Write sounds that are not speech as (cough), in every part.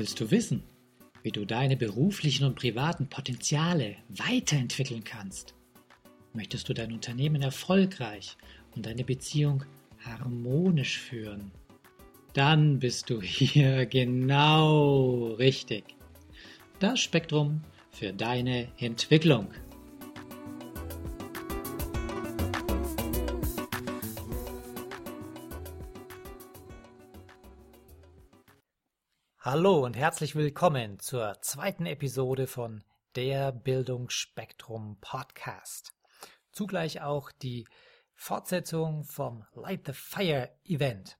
Willst du wissen, wie du deine beruflichen und privaten Potenziale weiterentwickeln kannst? Möchtest du dein Unternehmen erfolgreich und deine Beziehung harmonisch führen? Dann bist du hier (laughs) genau richtig. Das Spektrum für deine Entwicklung. Hallo und herzlich willkommen zur zweiten Episode von der Bildungsspektrum Podcast. Zugleich auch die Fortsetzung vom Light the Fire Event.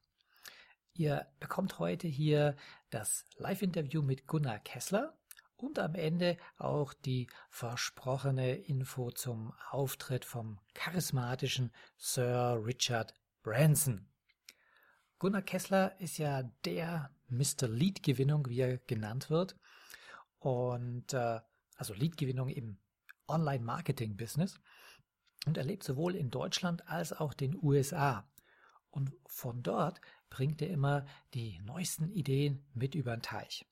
Ihr bekommt heute hier das Live-Interview mit Gunnar Kessler und am Ende auch die versprochene Info zum Auftritt vom charismatischen Sir Richard Branson. Gunnar Kessler ist ja der Mr. Lead-Gewinnung, wie er genannt wird. Und äh, also Lead-Gewinnung im Online-Marketing-Business. Und er lebt sowohl in Deutschland als auch den USA. Und von dort bringt er immer die neuesten Ideen mit über den Teich.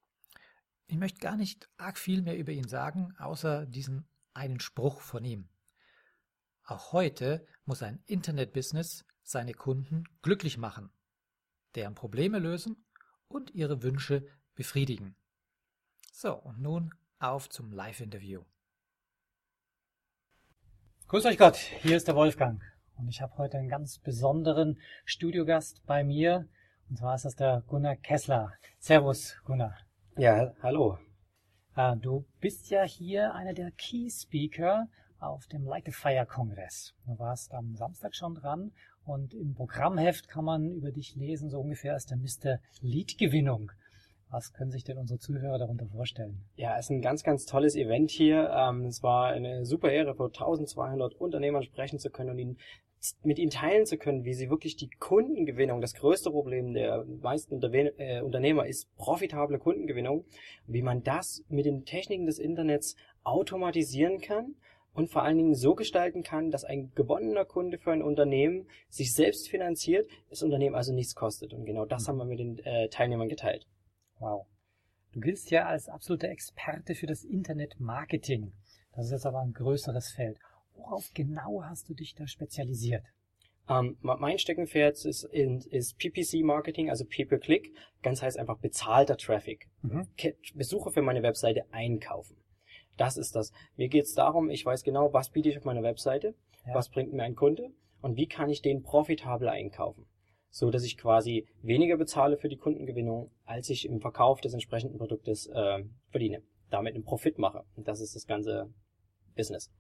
Ich möchte gar nicht arg viel mehr über ihn sagen, außer diesen einen Spruch von ihm. Auch heute muss ein Internet-Business seine Kunden glücklich machen, deren Probleme lösen und ihre Wünsche befriedigen. So, und nun auf zum Live-Interview. Grüß euch Gott, hier ist der Wolfgang und ich habe heute einen ganz besonderen Studiogast bei mir und zwar ist das der Gunnar Kessler. Servus, Gunnar. Ja, hallo. Äh, du bist ja hier einer der Key Speaker auf dem Light the Fire Kongress. Du warst am Samstag schon dran und im Programmheft kann man über dich lesen, so ungefähr als der Mr. Lead-Gewinnung. Was können sich denn unsere Zuhörer darunter vorstellen? Ja, es ist ein ganz, ganz tolles Event hier. Ähm, es war eine super Ehre, vor 1200 Unternehmern sprechen zu können und ihnen mit ihnen teilen zu können, wie sie wirklich die Kundengewinnung, das größte Problem der meisten äh, Unternehmer ist profitable Kundengewinnung, wie man das mit den Techniken des Internets automatisieren kann und vor allen Dingen so gestalten kann, dass ein gewonnener Kunde für ein Unternehmen sich selbst finanziert, das Unternehmen also nichts kostet. Und genau das mhm. haben wir mit den äh, Teilnehmern geteilt. Wow. Du giltst ja als absoluter Experte für das Internet-Marketing. Das ist jetzt aber ein größeres Feld. Worauf genau hast du dich da spezialisiert? Um, ähm, mein Steckenpferd ist, ist PPC-Marketing, also Pay-per-Click. Ganz heißt einfach bezahlter Traffic. Mhm. Besucher für meine Webseite einkaufen. Das ist das. Mir geht es darum, ich weiß genau, was biete ich auf meiner Webseite, ja. was bringt mir ein Kunde und wie kann ich den profitabel einkaufen. So dass ich quasi weniger bezahle für die Kundengewinnung, als ich im Verkauf des entsprechenden Produktes äh, verdiene. Damit einen Profit mache. Und das ist das ganze Business.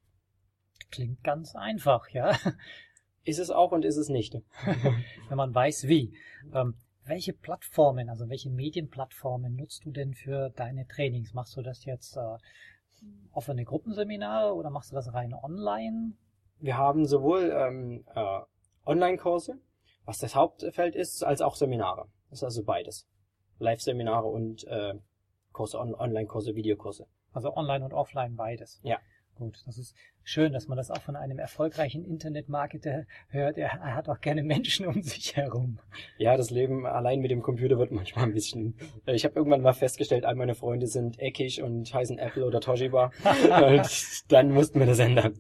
Klingt ganz einfach, ja. Ist es auch und ist es nicht. (laughs) Wenn man weiß wie. Ähm, welche Plattformen, also welche Medienplattformen nutzt du denn für deine Trainings? Machst du das jetzt äh, offene Gruppenseminare oder machst du das rein online? Wir haben sowohl ähm, äh, Online-Kurse, was das Hauptfeld ist, als auch Seminare. Das ist also beides. Live-Seminare und äh, Kurse, On Online-Kurse, Videokurse. Also online und offline beides. Ja. Gut, das ist schön, dass man das auch von einem erfolgreichen Internetmarketer hört. Er, hat auch gerne Menschen um sich herum. Ja, das Leben allein mit dem Computer wird manchmal ein bisschen. Äh, ich habe irgendwann mal festgestellt, all meine Freunde sind eckig und heißen Apple oder Toshiba. (laughs) und dann mussten wir das ändern.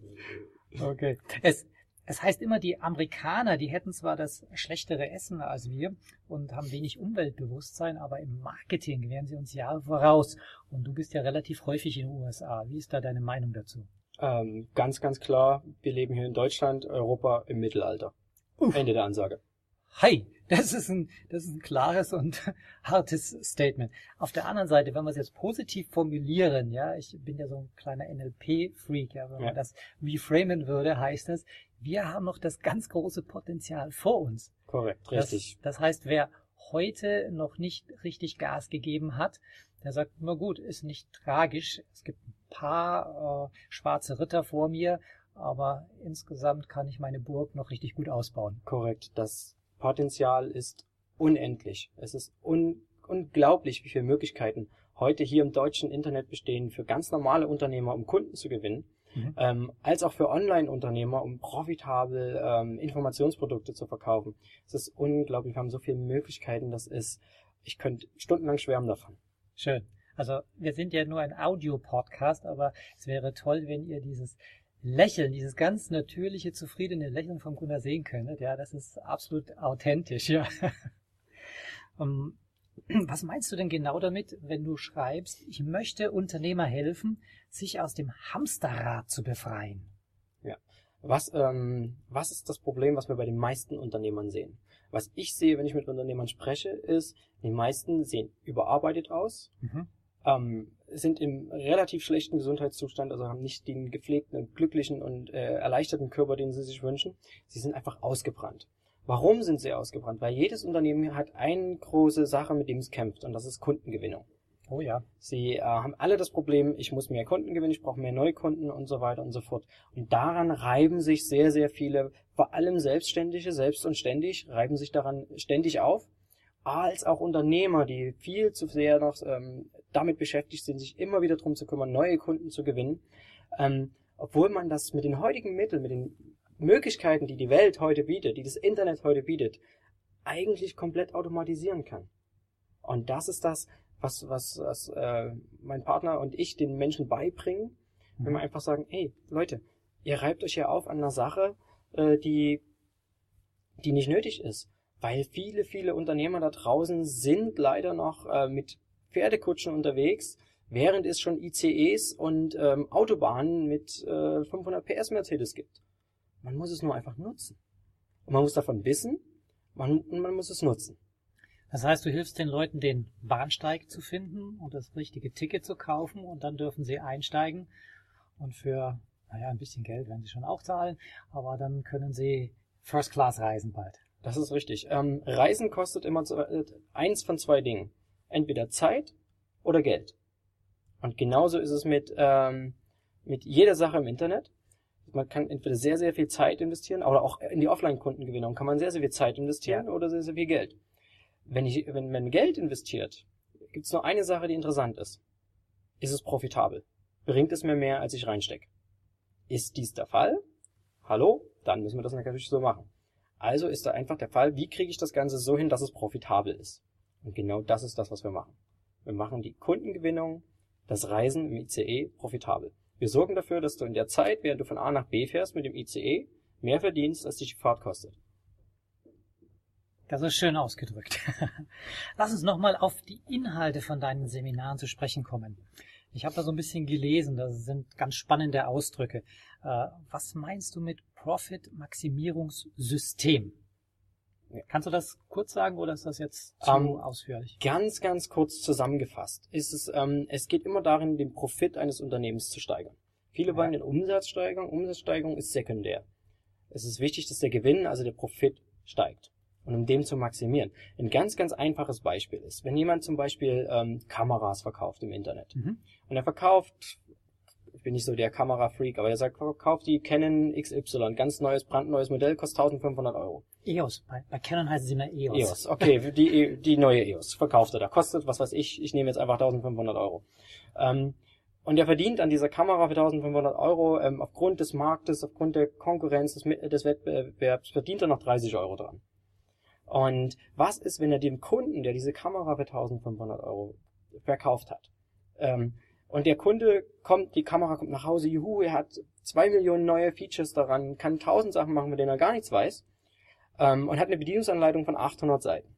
Okay. Es, es heißt immer, die Amerikaner, die hätten zwar das schlechtere Essen als wir und haben wenig Umweltbewusstsein, aber im Marketing wären sie uns Jahre voraus. Und du bist ja relativ häufig in den USA. Wie ist da deine Meinung dazu? Ähm, ganz, ganz klar, wir leben hier in Deutschland, Europa im Mittelalter. Uff. Ende der Ansage. Hi, das ist ein, das ist ein klares und (laughs) hartes Statement. Auf der anderen Seite, wenn wir es jetzt positiv formulieren, ja, ich bin ja so ein kleiner NLP-Freak, ja, wenn ja. man das reframen würde, heißt das, wir haben noch das ganz große Potenzial vor uns. Korrekt, richtig. Das, das heißt, wer heute noch nicht richtig Gas gegeben hat, der sagt, na gut, ist nicht tragisch. Es gibt ein paar äh, schwarze Ritter vor mir, aber insgesamt kann ich meine Burg noch richtig gut ausbauen. Korrekt. Das Potenzial ist unendlich. Es ist un unglaublich, wie viele Möglichkeiten heute hier im deutschen Internet bestehen für ganz normale Unternehmer, um Kunden zu gewinnen, mhm. ähm, als auch für Online-Unternehmer, um profitabel ähm, Informationsprodukte zu verkaufen. Es ist unglaublich, wir haben so viele Möglichkeiten, das ist, ich könnte stundenlang schwärmen davon. Schön. Also wir sind ja nur ein Audio-Podcast, aber es wäre toll, wenn ihr dieses Lächeln, dieses ganz natürliche, zufriedene Lächeln von Gunnar sehen könntet. Ja, das ist absolut authentisch, ja. (laughs) um, was meinst du denn genau damit, wenn du schreibst, ich möchte Unternehmer helfen, sich aus dem Hamsterrad zu befreien? Ja. Was, ähm, was ist das Problem, was wir bei den meisten Unternehmern sehen? Was ich sehe, wenn ich mit Unternehmern spreche, ist, die meisten sehen überarbeitet aus, mhm. ähm, sind im relativ schlechten Gesundheitszustand, also haben nicht den gepflegten, glücklichen und äh, erleichterten Körper, den sie sich wünschen. Sie sind einfach ausgebrannt. Warum sind sie ausgebrannt? Weil jedes Unternehmen hat eine große Sache, mit dem es kämpft, und das ist Kundengewinnung. Oh ja. Sie äh, haben alle das Problem, ich muss mehr Kunden gewinnen, ich brauche mehr Neukunden und so weiter und so fort. Und daran reiben sich sehr, sehr viele, vor allem Selbstständige, selbst und ständig, reiben sich daran ständig auf, als auch Unternehmer, die viel zu sehr noch ähm, damit beschäftigt sind, sich immer wieder darum zu kümmern, neue Kunden zu gewinnen. Ähm, obwohl man das mit den heutigen Mitteln, mit den Möglichkeiten, die die Welt heute bietet, die das Internet heute bietet, eigentlich komplett automatisieren kann. Und das ist das, was, was, was äh, mein Partner und ich den Menschen beibringen, mhm. wenn wir einfach sagen, hey Leute, ihr reibt euch ja auf an einer Sache, äh, die, die nicht nötig ist. Weil viele, viele Unternehmer da draußen sind leider noch äh, mit Pferdekutschen unterwegs, während es schon ICEs und ähm, Autobahnen mit äh, 500 PS Mercedes gibt. Man muss es nur einfach nutzen. Und man muss davon wissen, man, und man muss es nutzen. Das heißt, du hilfst den Leuten, den Bahnsteig zu finden und das richtige Ticket zu kaufen und dann dürfen sie einsteigen und für, naja, ein bisschen Geld werden sie schon auch zahlen, aber dann können sie First Class reisen bald. Das ist richtig. Ähm, Reisen kostet immer äh, eins von zwei Dingen. Entweder Zeit oder Geld. Und genauso ist es mit, ähm, mit jeder Sache im Internet man kann entweder sehr, sehr viel Zeit investieren, oder auch in die Offline-Kundengewinnung kann man sehr, sehr viel Zeit investieren ja. oder sehr, sehr viel Geld. Wenn, ich, wenn man Geld investiert, gibt es nur eine Sache, die interessant ist. Ist es profitabel? Bringt es mir mehr, als ich reinstecke? Ist dies der Fall? Hallo? Dann müssen wir das natürlich so machen. Also ist da einfach der Fall, wie kriege ich das Ganze so hin, dass es profitabel ist? Und genau das ist das, was wir machen. Wir machen die Kundengewinnung, das Reisen im ICE profitabel. Wir sorgen dafür, dass du in der Zeit, während du von A nach B fährst mit dem ICE, mehr verdienst, als dich die Fahrt kostet. Das ist schön ausgedrückt. (laughs) Lass uns nochmal auf die Inhalte von deinen Seminaren zu sprechen kommen. Ich habe da so ein bisschen gelesen, das sind ganz spannende Ausdrücke. Äh, was meinst du mit Profit-Maximierungssystem? Kannst du das kurz sagen oder ist das jetzt zu um, ähm, ausführlich? Ganz, ganz kurz zusammengefasst ist es, ähm, es geht immer darin, den Profit eines Unternehmens zu steigern. Viele ja. wollen den Umsatz steigern. Umsatzsteigerung ist sekundär. Es ist wichtig, dass der Gewinn, also der Profit, steigt. Und um den zu maximieren. Ein ganz, ganz einfaches Beispiel ist, wenn jemand zum Beispiel ähm, Kameras verkauft im Internet mhm. und er verkauft bin nicht so der Kamerafreak, aber er sagt, kauf die Canon XY, ganz neues, brandneues Modell, kostet 1500 Euro. EOS, bei, bei Canon heißen sie immer EOS. EOS, okay, (laughs) die, die neue EOS verkauft er da, kostet, was weiß ich, ich nehme jetzt einfach 1500 Euro. Ähm, und er verdient an dieser Kamera für 1500 Euro, ähm, aufgrund des Marktes, aufgrund der Konkurrenz, des, des Wettbewerbs, verdient er noch 30 Euro dran. Und was ist, wenn er dem Kunden, der diese Kamera für 1500 Euro verkauft hat, ähm, und der Kunde kommt, die Kamera kommt nach Hause, juhu, er hat zwei Millionen neue Features daran, kann tausend Sachen machen, mit denen er gar nichts weiß, ähm, und hat eine Bedienungsanleitung von 800 Seiten.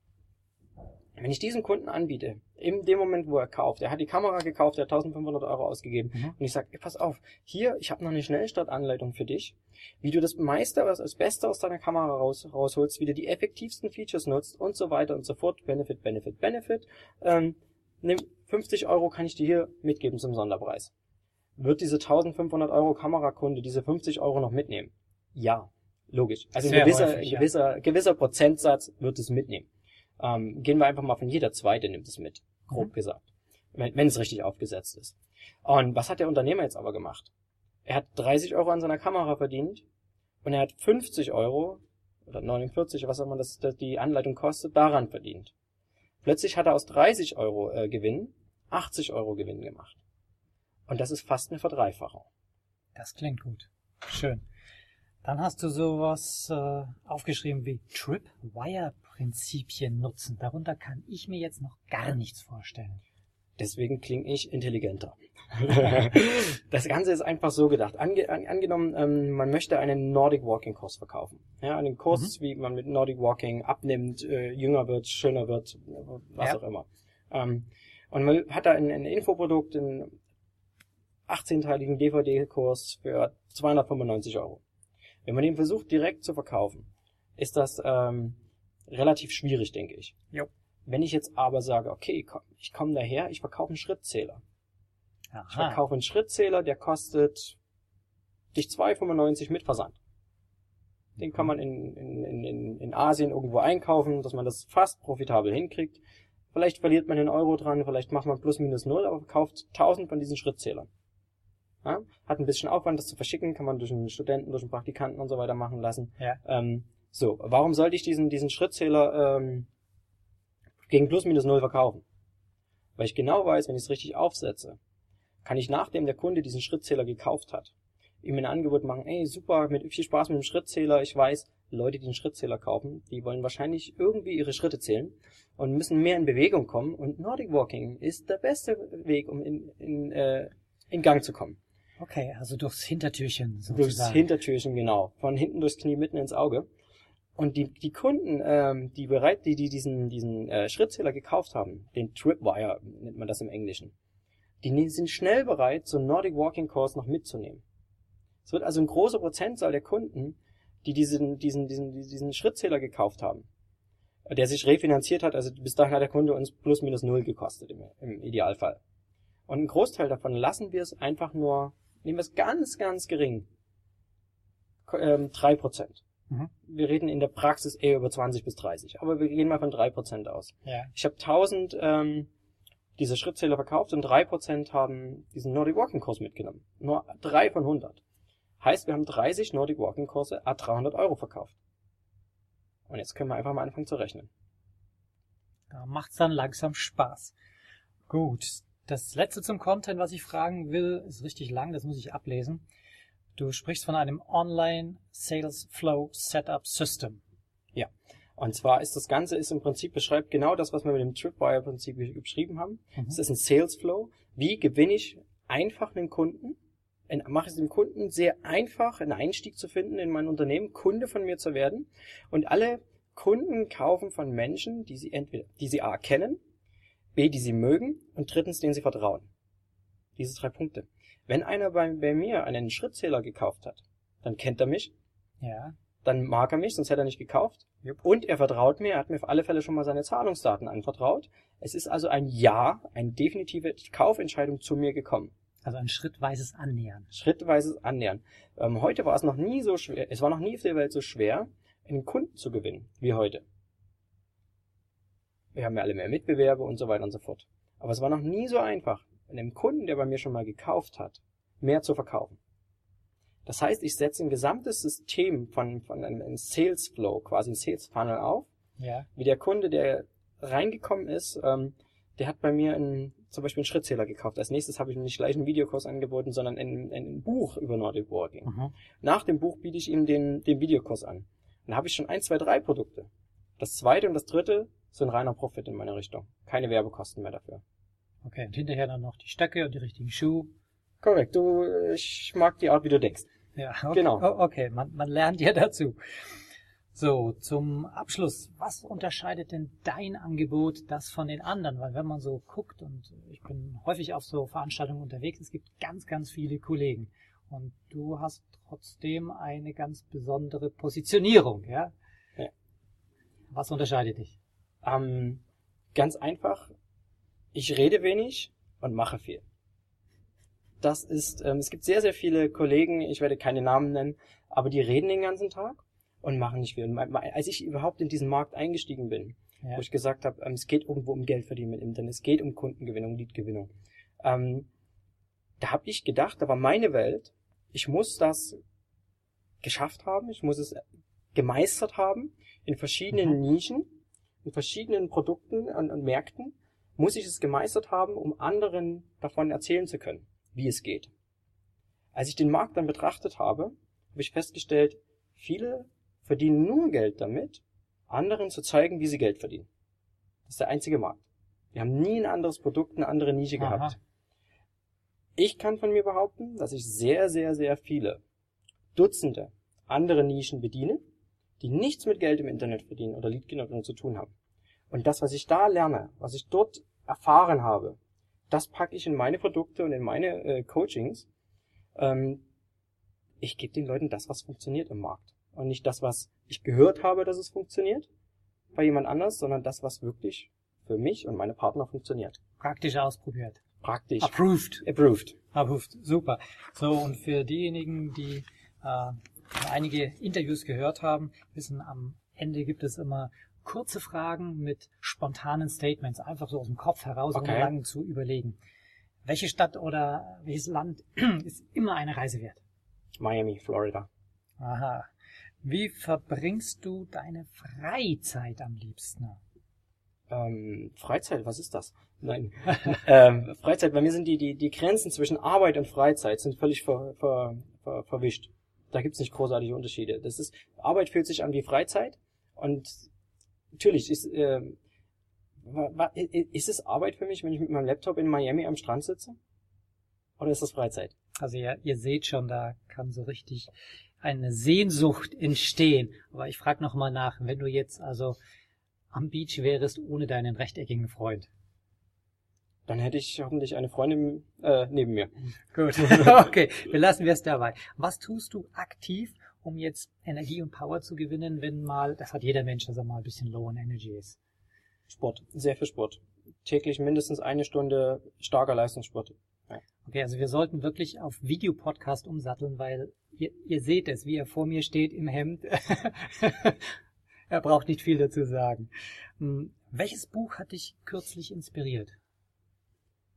Wenn ich diesen Kunden anbiete, in dem Moment, wo er kauft, er hat die Kamera gekauft, er hat 1500 Euro ausgegeben, mhm. und ich sage, pass auf, hier, ich habe noch eine Schnellstartanleitung für dich, wie du das meiste, was das Beste aus deiner Kamera raus, rausholst, wie du die effektivsten Features nutzt und so weiter und so fort, Benefit, Benefit, Benefit, ähm, nimm 50 Euro kann ich dir hier mitgeben zum Sonderpreis. Wird diese 1500 Euro Kamerakunde diese 50 Euro noch mitnehmen? Ja, logisch. Also ein gewisser, häufig, gewisser, ja. gewisser Prozentsatz wird es mitnehmen. Ähm, gehen wir einfach mal von jeder zweite nimmt es mit, grob mhm. gesagt. Wenn, wenn es richtig aufgesetzt ist. Und was hat der Unternehmer jetzt aber gemacht? Er hat 30 Euro an seiner Kamera verdient und er hat 50 Euro oder 49, was auch immer das, das die Anleitung kostet, daran verdient. Plötzlich hat er aus 30 Euro äh, Gewinn 80 Euro Gewinn gemacht. Und das ist fast eine Verdreifachung. Das klingt gut. Schön. Dann hast du sowas äh, aufgeschrieben wie Tripwire-Prinzipien nutzen. Darunter kann ich mir jetzt noch gar nichts vorstellen. Deswegen klinge ich intelligenter. (laughs) das Ganze ist einfach so gedacht. Ange an, angenommen, ähm, man möchte einen Nordic Walking Kurs verkaufen. Ja, einen Kurs, mhm. wie man mit Nordic Walking abnimmt, äh, jünger wird, schöner wird, was ja. auch immer. Ähm, und man hat da ein, ein Infoprodukt, einen 18-teiligen DVD-Kurs für 295 Euro. Wenn man den versucht direkt zu verkaufen, ist das ähm, relativ schwierig, denke ich. Jo. Wenn ich jetzt aber sage, okay, ich komme daher, ich verkaufe einen Schrittzähler. Aha. Ich verkaufe einen Schrittzähler, der kostet dich 2,95 mit Versand. Den kann man in, in, in, in Asien irgendwo einkaufen, dass man das fast profitabel hinkriegt. Vielleicht verliert man einen Euro dran, vielleicht macht man plus minus null, aber verkauft 1000 von diesen Schrittzählern. Ja? Hat ein bisschen Aufwand, das zu verschicken, kann man durch einen Studenten, durch einen Praktikanten und so weiter machen lassen. Ja. Ähm, so, warum sollte ich diesen, diesen Schrittzähler ähm, gegen plus minus null verkaufen? Weil ich genau weiß, wenn ich es richtig aufsetze, kann ich nachdem der Kunde diesen Schrittzähler gekauft hat, ihm ein Angebot machen, ey, super, mit viel Spaß mit dem Schrittzähler. Ich weiß, Leute, die den Schrittzähler kaufen, die wollen wahrscheinlich irgendwie ihre Schritte zählen und müssen mehr in Bewegung kommen. Und Nordic Walking ist der beste Weg, um in, in, äh, in Gang zu kommen. Okay, also durchs Hintertürchen sozusagen. Durchs Hintertürchen, genau. Von hinten durchs Knie mitten ins Auge. Und die, die Kunden, ähm, die bereit, die, die diesen, diesen äh, Schrittzähler gekauft haben, den Tripwire nennt man das im Englischen, die sind schnell bereit, so einen Nordic Walking Course noch mitzunehmen. Es wird also ein großer Prozentzahl der Kunden, die diesen, diesen, diesen, diesen Schrittzähler gekauft haben, der sich refinanziert hat, also bis dahin hat der Kunde uns plus minus null gekostet im, im Idealfall. Und ein Großteil davon lassen wir es einfach nur nehmen wir es ganz, ganz gering, ähm, drei Prozent. Mhm. Wir reden in der Praxis eher über 20 bis 30, aber wir gehen mal von drei Prozent aus. Ja. Ich habe 1000 ähm, diese Schrittzähler verkauft und drei Prozent haben diesen Nordic Walking Kurs mitgenommen. Nur drei von 100. Heißt, wir haben 30 Nordic Walking Kurse a 300 Euro verkauft. Und jetzt können wir einfach mal anfangen zu rechnen. Da macht's dann langsam Spaß. Gut, das letzte zum Content, was ich fragen will, ist richtig lang, das muss ich ablesen. Du sprichst von einem Online Sales Flow Setup System. Ja. Und zwar ist das Ganze ist im Prinzip beschreibt genau das, was wir mit dem Tripwire Prinzip beschrieben haben. Mhm. Es ist ein Sales Flow. Wie gewinne ich einfach einen Kunden? Mache es dem Kunden sehr einfach, einen Einstieg zu finden in mein Unternehmen, Kunde von mir zu werden. Und alle Kunden kaufen von Menschen, die sie entweder, die sie A kennen, B, die sie mögen und drittens, denen sie vertrauen. Diese drei Punkte. Wenn einer bei, bei mir einen Schrittzähler gekauft hat, dann kennt er mich. Ja. Dann mag er mich, sonst hätte er nicht gekauft. Yep. Und er vertraut mir, er hat mir auf alle Fälle schon mal seine Zahlungsdaten anvertraut. Es ist also ein Ja, eine definitive Kaufentscheidung zu mir gekommen. Also ein schrittweises Annähern. Schrittweises Annähern. Ähm, heute war es noch nie so schwer, es war noch nie auf der Welt so schwer, einen Kunden zu gewinnen wie heute. Wir haben ja alle mehr Mitbewerber und so weiter und so fort. Aber es war noch nie so einfach, einem Kunden, der bei mir schon mal gekauft hat, mehr zu verkaufen. Das heißt, ich setze ein gesamtes System von, von einem Sales Flow, quasi ein Sales Funnel auf. Ja. Wie der Kunde, der reingekommen ist, ähm, der hat bei mir einen, zum Beispiel einen Schrittzähler gekauft. Als nächstes habe ich ihm nicht gleich einen Videokurs angeboten, sondern ein, ein Buch über Nordic Walking. Mhm. Nach dem Buch biete ich ihm den, den Videokurs an. Dann habe ich schon ein, zwei, drei Produkte. Das zweite und das dritte so ein reiner Profit in meine Richtung. Keine Werbekosten mehr dafür. Okay, und hinterher dann noch die Stöcke und die richtigen Schuhe. Korrekt, du, ich mag die Art, wie du denkst. Ja, okay, genau. Okay, man, man lernt ja dazu. So, zum Abschluss, was unterscheidet denn dein Angebot das von den anderen? Weil wenn man so guckt und ich bin häufig auf so Veranstaltungen unterwegs, es gibt ganz, ganz viele Kollegen und du hast trotzdem eine ganz besondere Positionierung, ja? ja. Was unterscheidet dich? Ähm, ganz einfach, ich rede wenig und mache viel. Das ist, ähm, es gibt sehr, sehr viele Kollegen, ich werde keine Namen nennen, aber die reden den ganzen Tag und machen nicht viel. Als ich überhaupt in diesen Markt eingestiegen bin, ja. wo ich gesagt habe, ähm, es geht irgendwo um Geld verdienen mit Internet, es geht um Kundengewinnung, Leadgewinnung, ähm, da habe ich gedacht, da war meine Welt, ich muss das geschafft haben, ich muss es gemeistert haben in verschiedenen mhm. Nischen in verschiedenen Produkten und, und Märkten muss ich es gemeistert haben, um anderen davon erzählen zu können, wie es geht. Als ich den Markt dann betrachtet habe, habe ich festgestellt, viele verdienen nur Geld damit, anderen zu zeigen, wie sie Geld verdienen. Das ist der einzige Markt. Wir haben nie ein anderes Produkt, eine andere Nische Aha. gehabt. Ich kann von mir behaupten, dass ich sehr, sehr, sehr viele Dutzende andere Nischen bediene, die nichts mit Geld im Internet verdienen oder Lead-Generierung zu tun haben. Und das, was ich da lerne, was ich dort erfahren habe, das packe ich in meine Produkte und in meine äh, Coachings. Ähm, ich gebe den Leuten das, was funktioniert im Markt. Und nicht das, was ich gehört habe, dass es funktioniert bei jemand anders, sondern das, was wirklich für mich und meine Partner funktioniert. Praktisch ausprobiert. Praktisch. Approved. Approved. Approved. Super. So, und für diejenigen, die äh, einige Interviews gehört haben, wissen, am Ende gibt es immer kurze Fragen mit spontanen Statements, einfach so aus dem Kopf heraus, Okay. ohne lange zu überlegen. Welche Stadt oder welches Land (clears throat) ist immer eine Reise wert? Miami, Florida. Aha. Wie verbringst du deine Freizeit am liebsten? Ähm, Freizeit, was ist das? Nein. (laughs) ähm, Freizeit, bei mir sind die, die, die Grenzen zwischen Arbeit und Freizeit sind völlig ver, ver, ver, verwischt. Da gibt's nicht großartige Unterschiede. Das ist, Arbeit fühlt sich an wie Freizeit und natürlich ist, i- ist es Arbeit für mich, wenn ich mit meinem Laptop in Miami am Strand sitze? Oder ist das Freizeit? Also ihr, ihr seht schon, da kann so richtig eine Sehnsucht entstehen. Aber ich frage noch mal nach, wenn du jetzt also am Beach wärst ohne deinen rechteckigen Freund. Dann hätte ich hoffentlich eine Freundin äh, neben mir. (laughs) Gut. (laughs) okay, wir lassen wir es dabei. Was tust du aktiv, um jetzt Energie und Power zu gewinnen, wenn mal, das hat jeder Mensch, dass er mal ein bisschen low on energy ist. Sport, sehr viel Sport. Täglich mindestens eine Stunde starker Leistungssport. Okay, also wir sollten wirklich auf Videopodcast umsatteln, weil ihr, ihr seht es, wie er vor mir steht im Hemd. (laughs) er braucht nicht viel dazu sagen. Hm, Welches Buch hat dich kürzlich inspiriert?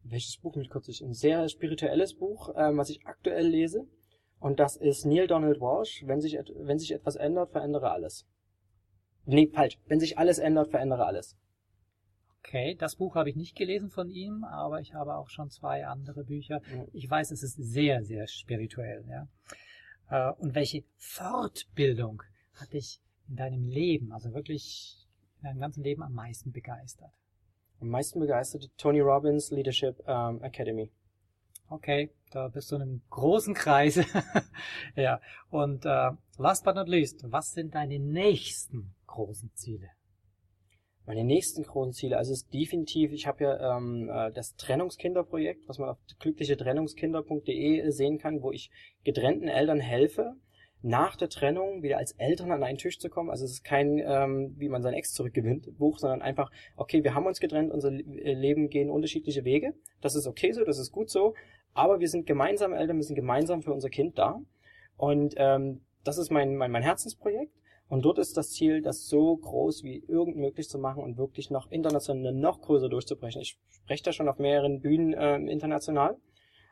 Welches Buch mich kürzlich? Ein sehr spirituelles Buch, ähm, was ich aktuell lese. Und das ist Neil Donald Walsh. Wenn sich, wenn sich etwas ändert, verändere alles. Nee, falsch. Wenn sich alles ändert, verändere alles. Okay, das Buch habe ich nicht gelesen von ihm, aber ich habe auch schon zwei andere Bücher. Ich weiß, es ist sehr, sehr spirituell. Ja. Äh, Und welche Fortbildung hat dich in deinem Leben, also wirklich in deinem ganzen Leben am meisten begeistert? Am meisten begeistert Tony Robbins Leadership ähm, Academy. Okay, da bist du in einem großen Kreis. (laughs) ja, und äh, last but not least, was sind deine nächsten großen Ziele? Meine nächsten großen Ziele, also es ist definitiv, ich habe ja ähm, äh, das Trennungskinderprojekt, was man auf glücklichetrennungskinder.de sehen kann, wo ich getrennten Eltern helfe, nach der Trennung wieder als Eltern an einen Tisch zu kommen. Also es ist kein, ähm, wie man sein Ex zurückgewinnt, Buch, sondern einfach, okay, wir haben uns getrennt, unser äh, Leben gehen unterschiedliche Wege. Das ist okay so, das ist gut so, aber wir sind gemeinsam Eltern, wir sind gemeinsam für unser Kind da. Und ähm, das ist mein, mein, mein Herzensprojekt. Und dort ist das Ziel, das so groß wie irgend möglich zu machen und wirklich noch international noch größer durchzubrechen. Ich spreche da schon auf mehreren Bühnen ähm, international,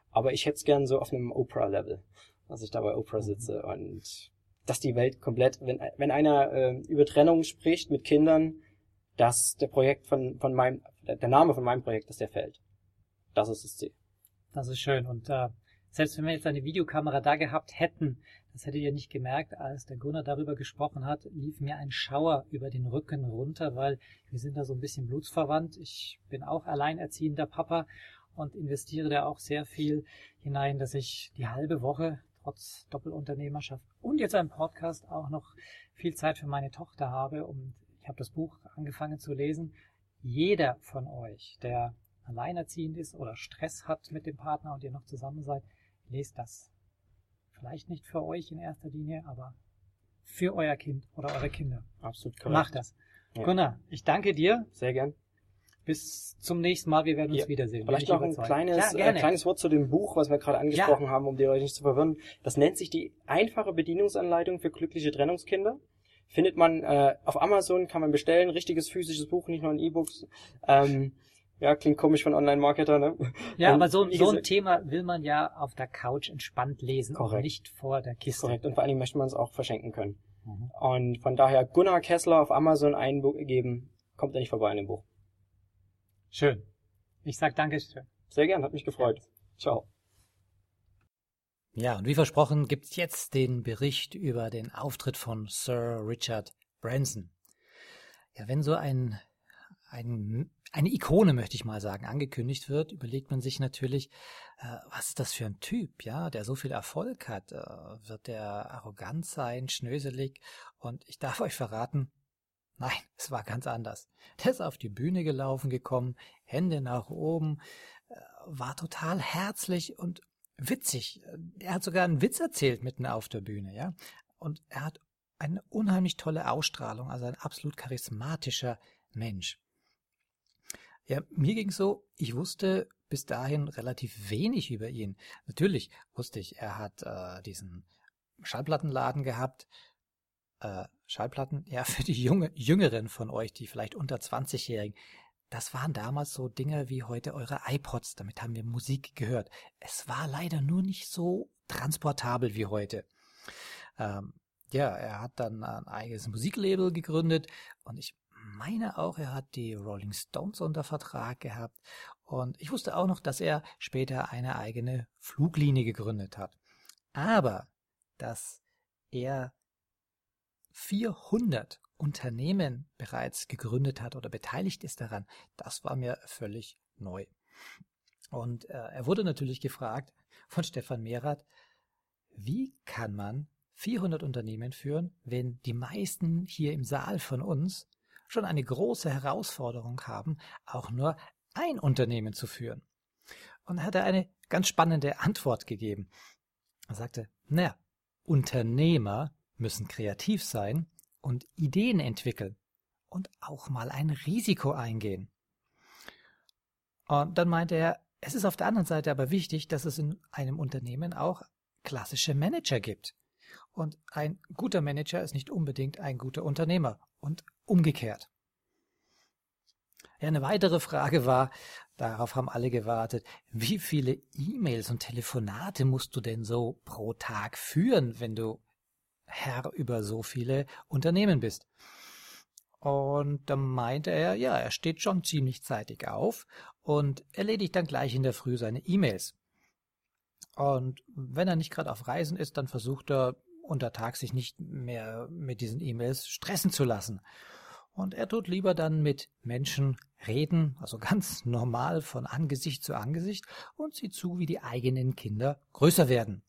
aber ich hätte es gern so auf einem Oprah-Level, dass ich da bei Oprah sitze und dass die Welt komplett, wenn, wenn einer äh, über Trennung spricht mit Kindern, dass der Projekt von, von meinem, der Name von meinem Projekt, dass der fällt. Das ist das Ziel. Das ist schön. Und äh, selbst wenn wir jetzt eine Videokamera da gehabt hätten, das hättet ihr nicht gemerkt, als der Gunnar darüber gesprochen hat, lief mir ein Schauer über den Rücken runter, weil wir sind da so ein bisschen blutsverwandt. Ich bin auch alleinerziehender Papa und investiere da auch sehr viel hinein, dass ich die halbe Woche trotz Doppelunternehmerschaft und jetzt einem Podcast auch noch viel Zeit für meine Tochter habe. Und ich habe das Buch angefangen zu lesen. Jeder von euch, der alleinerziehend ist oder Stress hat mit dem Partner und ihr noch zusammen seid, lest das. Vielleicht nicht für euch in erster Linie, aber für euer Kind oder eure Kinder. Absolut korrekt. Macht das. Ja. Gunnar, ich danke dir. Sehr gern. Bis zum nächsten Mal. Wir werden uns Ja, wiedersehen. Vielleicht noch ein kleines, Ja, äh, kleines Wort zu dem Buch, was wir gerade angesprochen haben, um die Leute nicht zu verwirren. Das nennt sich die einfache Bedienungsanleitung für glückliche Trennungskinder. Findet man äh, auf Amazon, kann man bestellen, richtiges physisches Buch, nicht nur ein E-Books. Ähm, ja, klingt komisch von Online-Marketer, ne? Ja, Und aber so, so ein Thema will man ja auf der Couch entspannt lesen und Korrekt. nicht vor der Kiste. Korrekt. Und vor allen Dingen möchte man es auch verschenken können. Mhm. Und von daher Gunnar Kessler auf Amazon eingeben, kommt er nicht vorbei an dem Buch. Schön. Ich sag Dankeschön. Sehr gern, hat mich gefreut. Ciao. Ja, und wie versprochen gibt's jetzt den Bericht über den Auftritt von Sir Richard Branson. Ja, wenn so ein ein, eine Ikone, möchte ich mal sagen, angekündigt wird, überlegt man sich natürlich, äh, was ist das für ein Typ, ja, der so viel Erfolg hat? Äh, wird der arrogant sein, schnöselig? Und ich darf euch verraten, nein, es war ganz anders. Der ist auf die Bühne gelaufen gekommen, Hände nach oben, äh, war total herzlich und witzig. Er hat sogar einen Witz erzählt mitten auf der Bühne, ja. Und er hat eine unheimlich tolle Ausstrahlung, also ein absolut charismatischer Mensch. Ja, mir ging so, ich wusste bis dahin relativ wenig über ihn. Natürlich wusste ich, er hat äh, diesen Schallplattenladen gehabt. Äh, Schallplatten, (laughs) ja, für die junge, Jüngeren von euch, die vielleicht unter 20-Jährigen, das waren damals so Dinge wie heute eure iPods. Damit haben wir Musik gehört. Es war leider nur nicht so transportabel wie heute. Ähm, ja, er hat dann ein eigenes Musiklabel gegründet und ich meine auch, er hat die Rolling Stones unter Vertrag gehabt. Und ich wusste auch noch, dass er später eine eigene Fluglinie gegründet hat. Aber, dass er 400 Unternehmen bereits gegründet hat oder beteiligt ist daran, das war mir völlig neu. Und äh, er wurde natürlich gefragt von Stefan Mehrath, wie kann man 400 Unternehmen führen, wenn die meisten hier im Saal von uns schon eine große Herausforderung haben, auch nur ein Unternehmen zu führen. Und er hat eine ganz spannende Antwort gegeben. Er sagte, naja, Unternehmer müssen kreativ sein und Ideen entwickeln und auch mal ein Risiko eingehen. Und dann meinte er, es ist auf der anderen Seite aber wichtig, dass es in einem Unternehmen auch klassische Manager gibt. Und ein guter Manager ist nicht unbedingt ein guter Unternehmer und umgekehrt. Ja, eine weitere Frage war, darauf haben alle gewartet, wie viele E-Mails und Telefonate musst du denn so pro Tag führen, wenn du Herr über so viele Unternehmen bist? Und dann meinte er, ja, er steht schon ziemlich zeitig auf und erledigt dann gleich in der Früh seine E-Mails. Und wenn er nicht gerade auf Reisen ist, dann versucht er unter Tag sich nicht mehr mit diesen E-Mails stressen zu lassen. Und er tut lieber dann mit Menschen reden, also ganz normal von Angesicht zu Angesicht und sieht zu, wie die eigenen Kinder größer werden.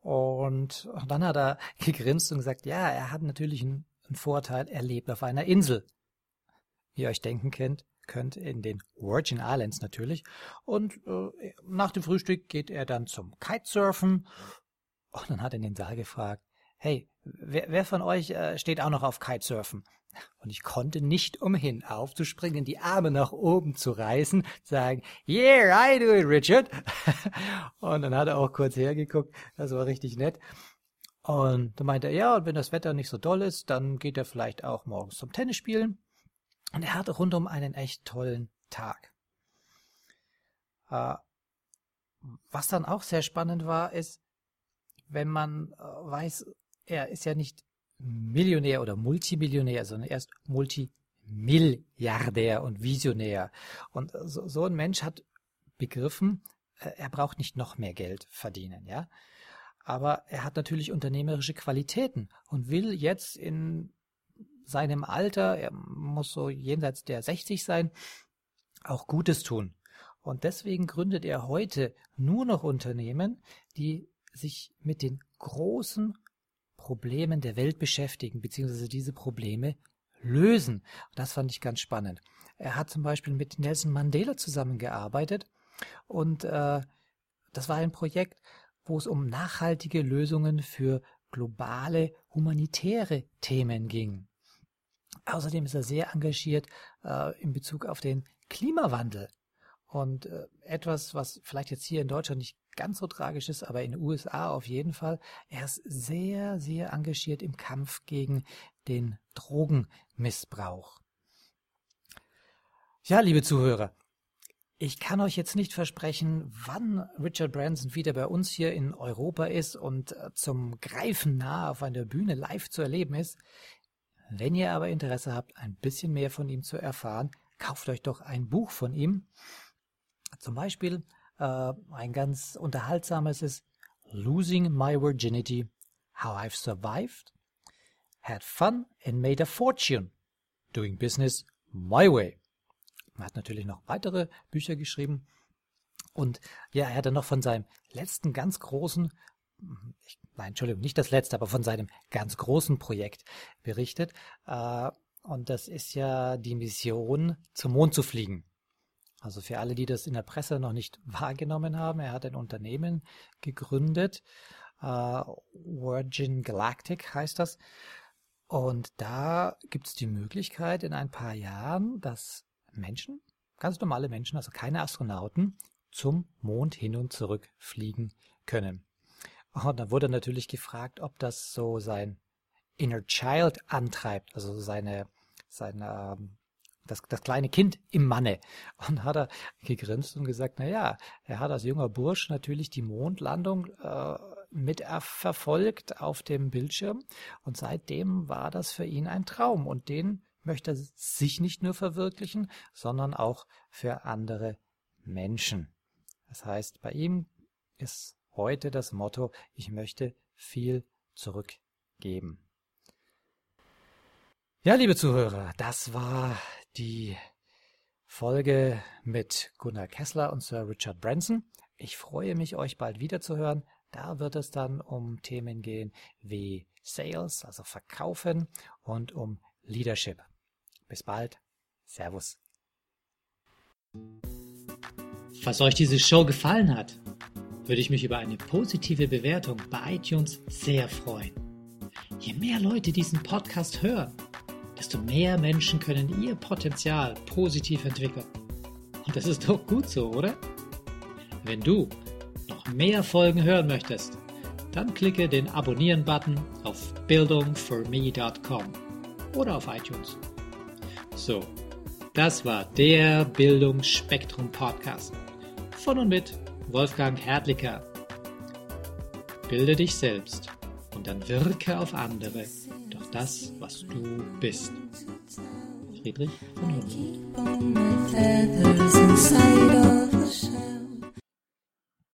Und dann hat er gegrinst und gesagt, ja, er hat natürlich einen, Vorteil, er lebt auf einer Insel. Wie ihr euch denken könnt, könnt in den Virgin Islands natürlich. Und äh, nach dem Frühstück geht er dann zum Kitesurfen. Und dann hat er in den Saal gefragt, hey, wer, wer von euch äh, steht auch noch auf Kitesurfen? Und ich konnte nicht umhin, aufzuspringen, die Arme nach oben zu reißen, sagen, yeah, I do it, Richard. (laughs) und dann hat er auch kurz hergeguckt, das war richtig nett. Und dann meinte er, ja, und wenn das Wetter nicht so doll ist, dann geht er vielleicht auch morgens zum Tennis spielen. Und er hatte rundum einen echt tollen Tag. Äh, was dann auch sehr spannend war, ist, wenn man äh, weiß, er ist ja nicht Millionär oder Multimillionär, sondern er ist Multimilliardär und Visionär. Und so, so ein Mensch hat begriffen, äh, er braucht nicht noch mehr Geld verdienen, ja. Aber er hat natürlich unternehmerische Qualitäten und will jetzt in seinem Alter, er muss so jenseits der 60 sein, auch Gutes tun. Und deswegen gründet er heute nur noch Unternehmen, die sich mit den großen Problemen der Welt beschäftigen, beziehungsweise diese Probleme lösen. Das fand ich ganz spannend. Er hat zum Beispiel mit Nelson Mandela zusammengearbeitet und äh, das war ein Projekt, wo es um nachhaltige Lösungen für globale humanitäre Themen ging. Außerdem ist er sehr engagiert äh, in Bezug auf den Klimawandel. Und äh, etwas, was vielleicht jetzt hier in Deutschland nicht ganz so tragisch ist, aber in den USA auf jeden Fall. Er ist sehr, sehr engagiert im Kampf gegen den Drogenmissbrauch. Ja, liebe Zuhörer, ich kann euch jetzt nicht versprechen, wann Richard Branson wieder bei uns hier in Europa ist und äh, zum Greifen nah auf einer Bühne live zu erleben ist. Wenn ihr aber Interesse habt, ein bisschen mehr von ihm zu erfahren, kauft euch doch ein Buch von ihm. Zum Beispiel äh, ein ganz unterhaltsames ist Losing My Virginity, How I've Survived, Had Fun and Made a Fortune, Doing Business My Way. Er hat natürlich noch weitere Bücher geschrieben. Und ja, er hatte noch von seinem letzten ganz großen, ich, nein, Entschuldigung, nicht das letzte, aber von seinem ganz großen Projekt berichtet. Äh, und das ist ja die Mission, zum Mond zu fliegen. Also für alle, die das in der Presse noch nicht (laughs) wahrgenommen haben, er hat ein Unternehmen gegründet, äh, Virgin Galactic heißt das. Und da gibt es die Möglichkeit in ein paar Jahren, dass Menschen, ganz normale Menschen, also keine Astronauten, zum Mond hin und zurück fliegen können. Und dann wurde natürlich gefragt, ob das so sein Inner Child antreibt, also seine, seine ähm, das, das kleine Kind im Manne. Und hat er gegrinst und gesagt, na ja, er hat als junger Bursch natürlich die Mondlandung äh, mitverfolgt auf dem Bildschirm. Und seitdem war das für ihn ein Traum. Und den möchte er sich nicht nur verwirklichen, sondern auch für andere Menschen. Das heißt, bei ihm ist heute das Motto, ich möchte viel zurückgeben. Ja, liebe Zuhörer, das war die Folge mit Gunnar Kessler und Sir Richard Branson. Ich freue mich, euch bald wiederzuhören. Da wird es dann um Themen gehen wie Sales, also Verkaufen und um Leadership. Bis bald. Servus. Falls euch diese Show gefallen hat, würde ich mich über eine positive Bewertung bei iTunes sehr freuen. Je mehr Leute diesen Podcast hören, desto mehr Menschen können ihr Potenzial positiv entwickeln. Und das ist doch gut so, oder? Wenn du noch mehr Folgen hören möchtest, dann klicke den Abonnieren-Button auf bildungforme.com oder auf iTunes. So, das war der Bildungsspektrum Podcast von und mit Wolfgang Hertlicker. Bilde dich selbst und dann wirke auf andere das, was du bist. Friedrich von Humboldt.